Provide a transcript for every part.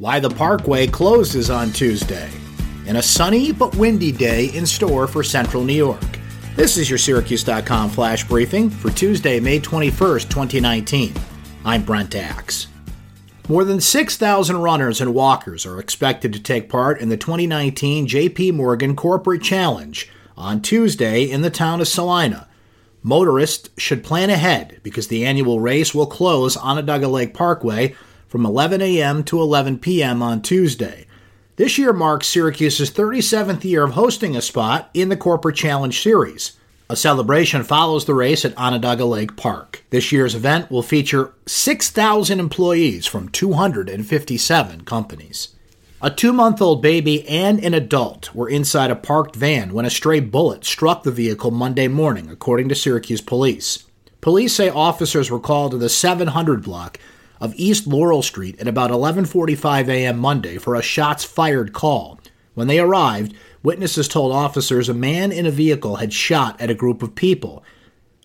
why the Parkway closes on Tuesday, and a sunny but windy day in store for central New York. This is your Syracuse.com flash briefing for Tuesday, May 21st, 2019. I'm Brent Axe. More than 6,000 runners and walkers are expected to take part in the 2019 JP Morgan Corporate Challenge on Tuesday in the town of Salina. Motorists should plan ahead because the annual race will close Onondaga Lake Parkway from 11 a.m. to 11 p.m. on Tuesday. This year marks Syracuse's 37th year of hosting a spot in the Corporate Challenge Series. A celebration follows the race at Onondaga Lake Park. This year's event will feature 6,000 employees from 257 companies. A two month old baby and an adult were inside a parked van when a stray bullet struck the vehicle Monday morning, according to Syracuse police. Police say officers were called to the 700 block of East Laurel Street at about 11:45 a.m. Monday for a shots fired call. When they arrived, witnesses told officers a man in a vehicle had shot at a group of people.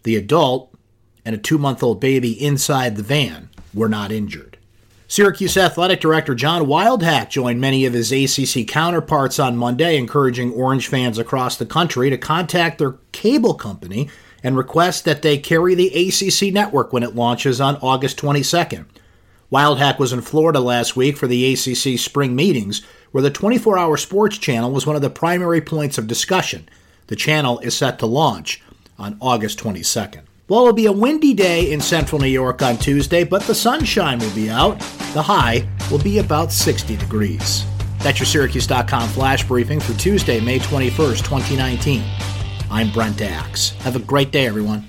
The adult and a 2-month-old baby inside the van were not injured. Syracuse Athletic Director John Wildhack joined many of his ACC counterparts on Monday, encouraging Orange fans across the country to contact their cable company and request that they carry the ACC network when it launches on August 22nd. Wildhack was in Florida last week for the ACC spring meetings, where the 24 hour sports channel was one of the primary points of discussion. The channel is set to launch on August 22nd. Well, it'll be a windy day in central New York on Tuesday, but the sunshine will be out. The high will be about 60 degrees. That's your Syracuse.com flash briefing for Tuesday, May 21st, 2019. I'm Brent Axe. Have a great day, everyone.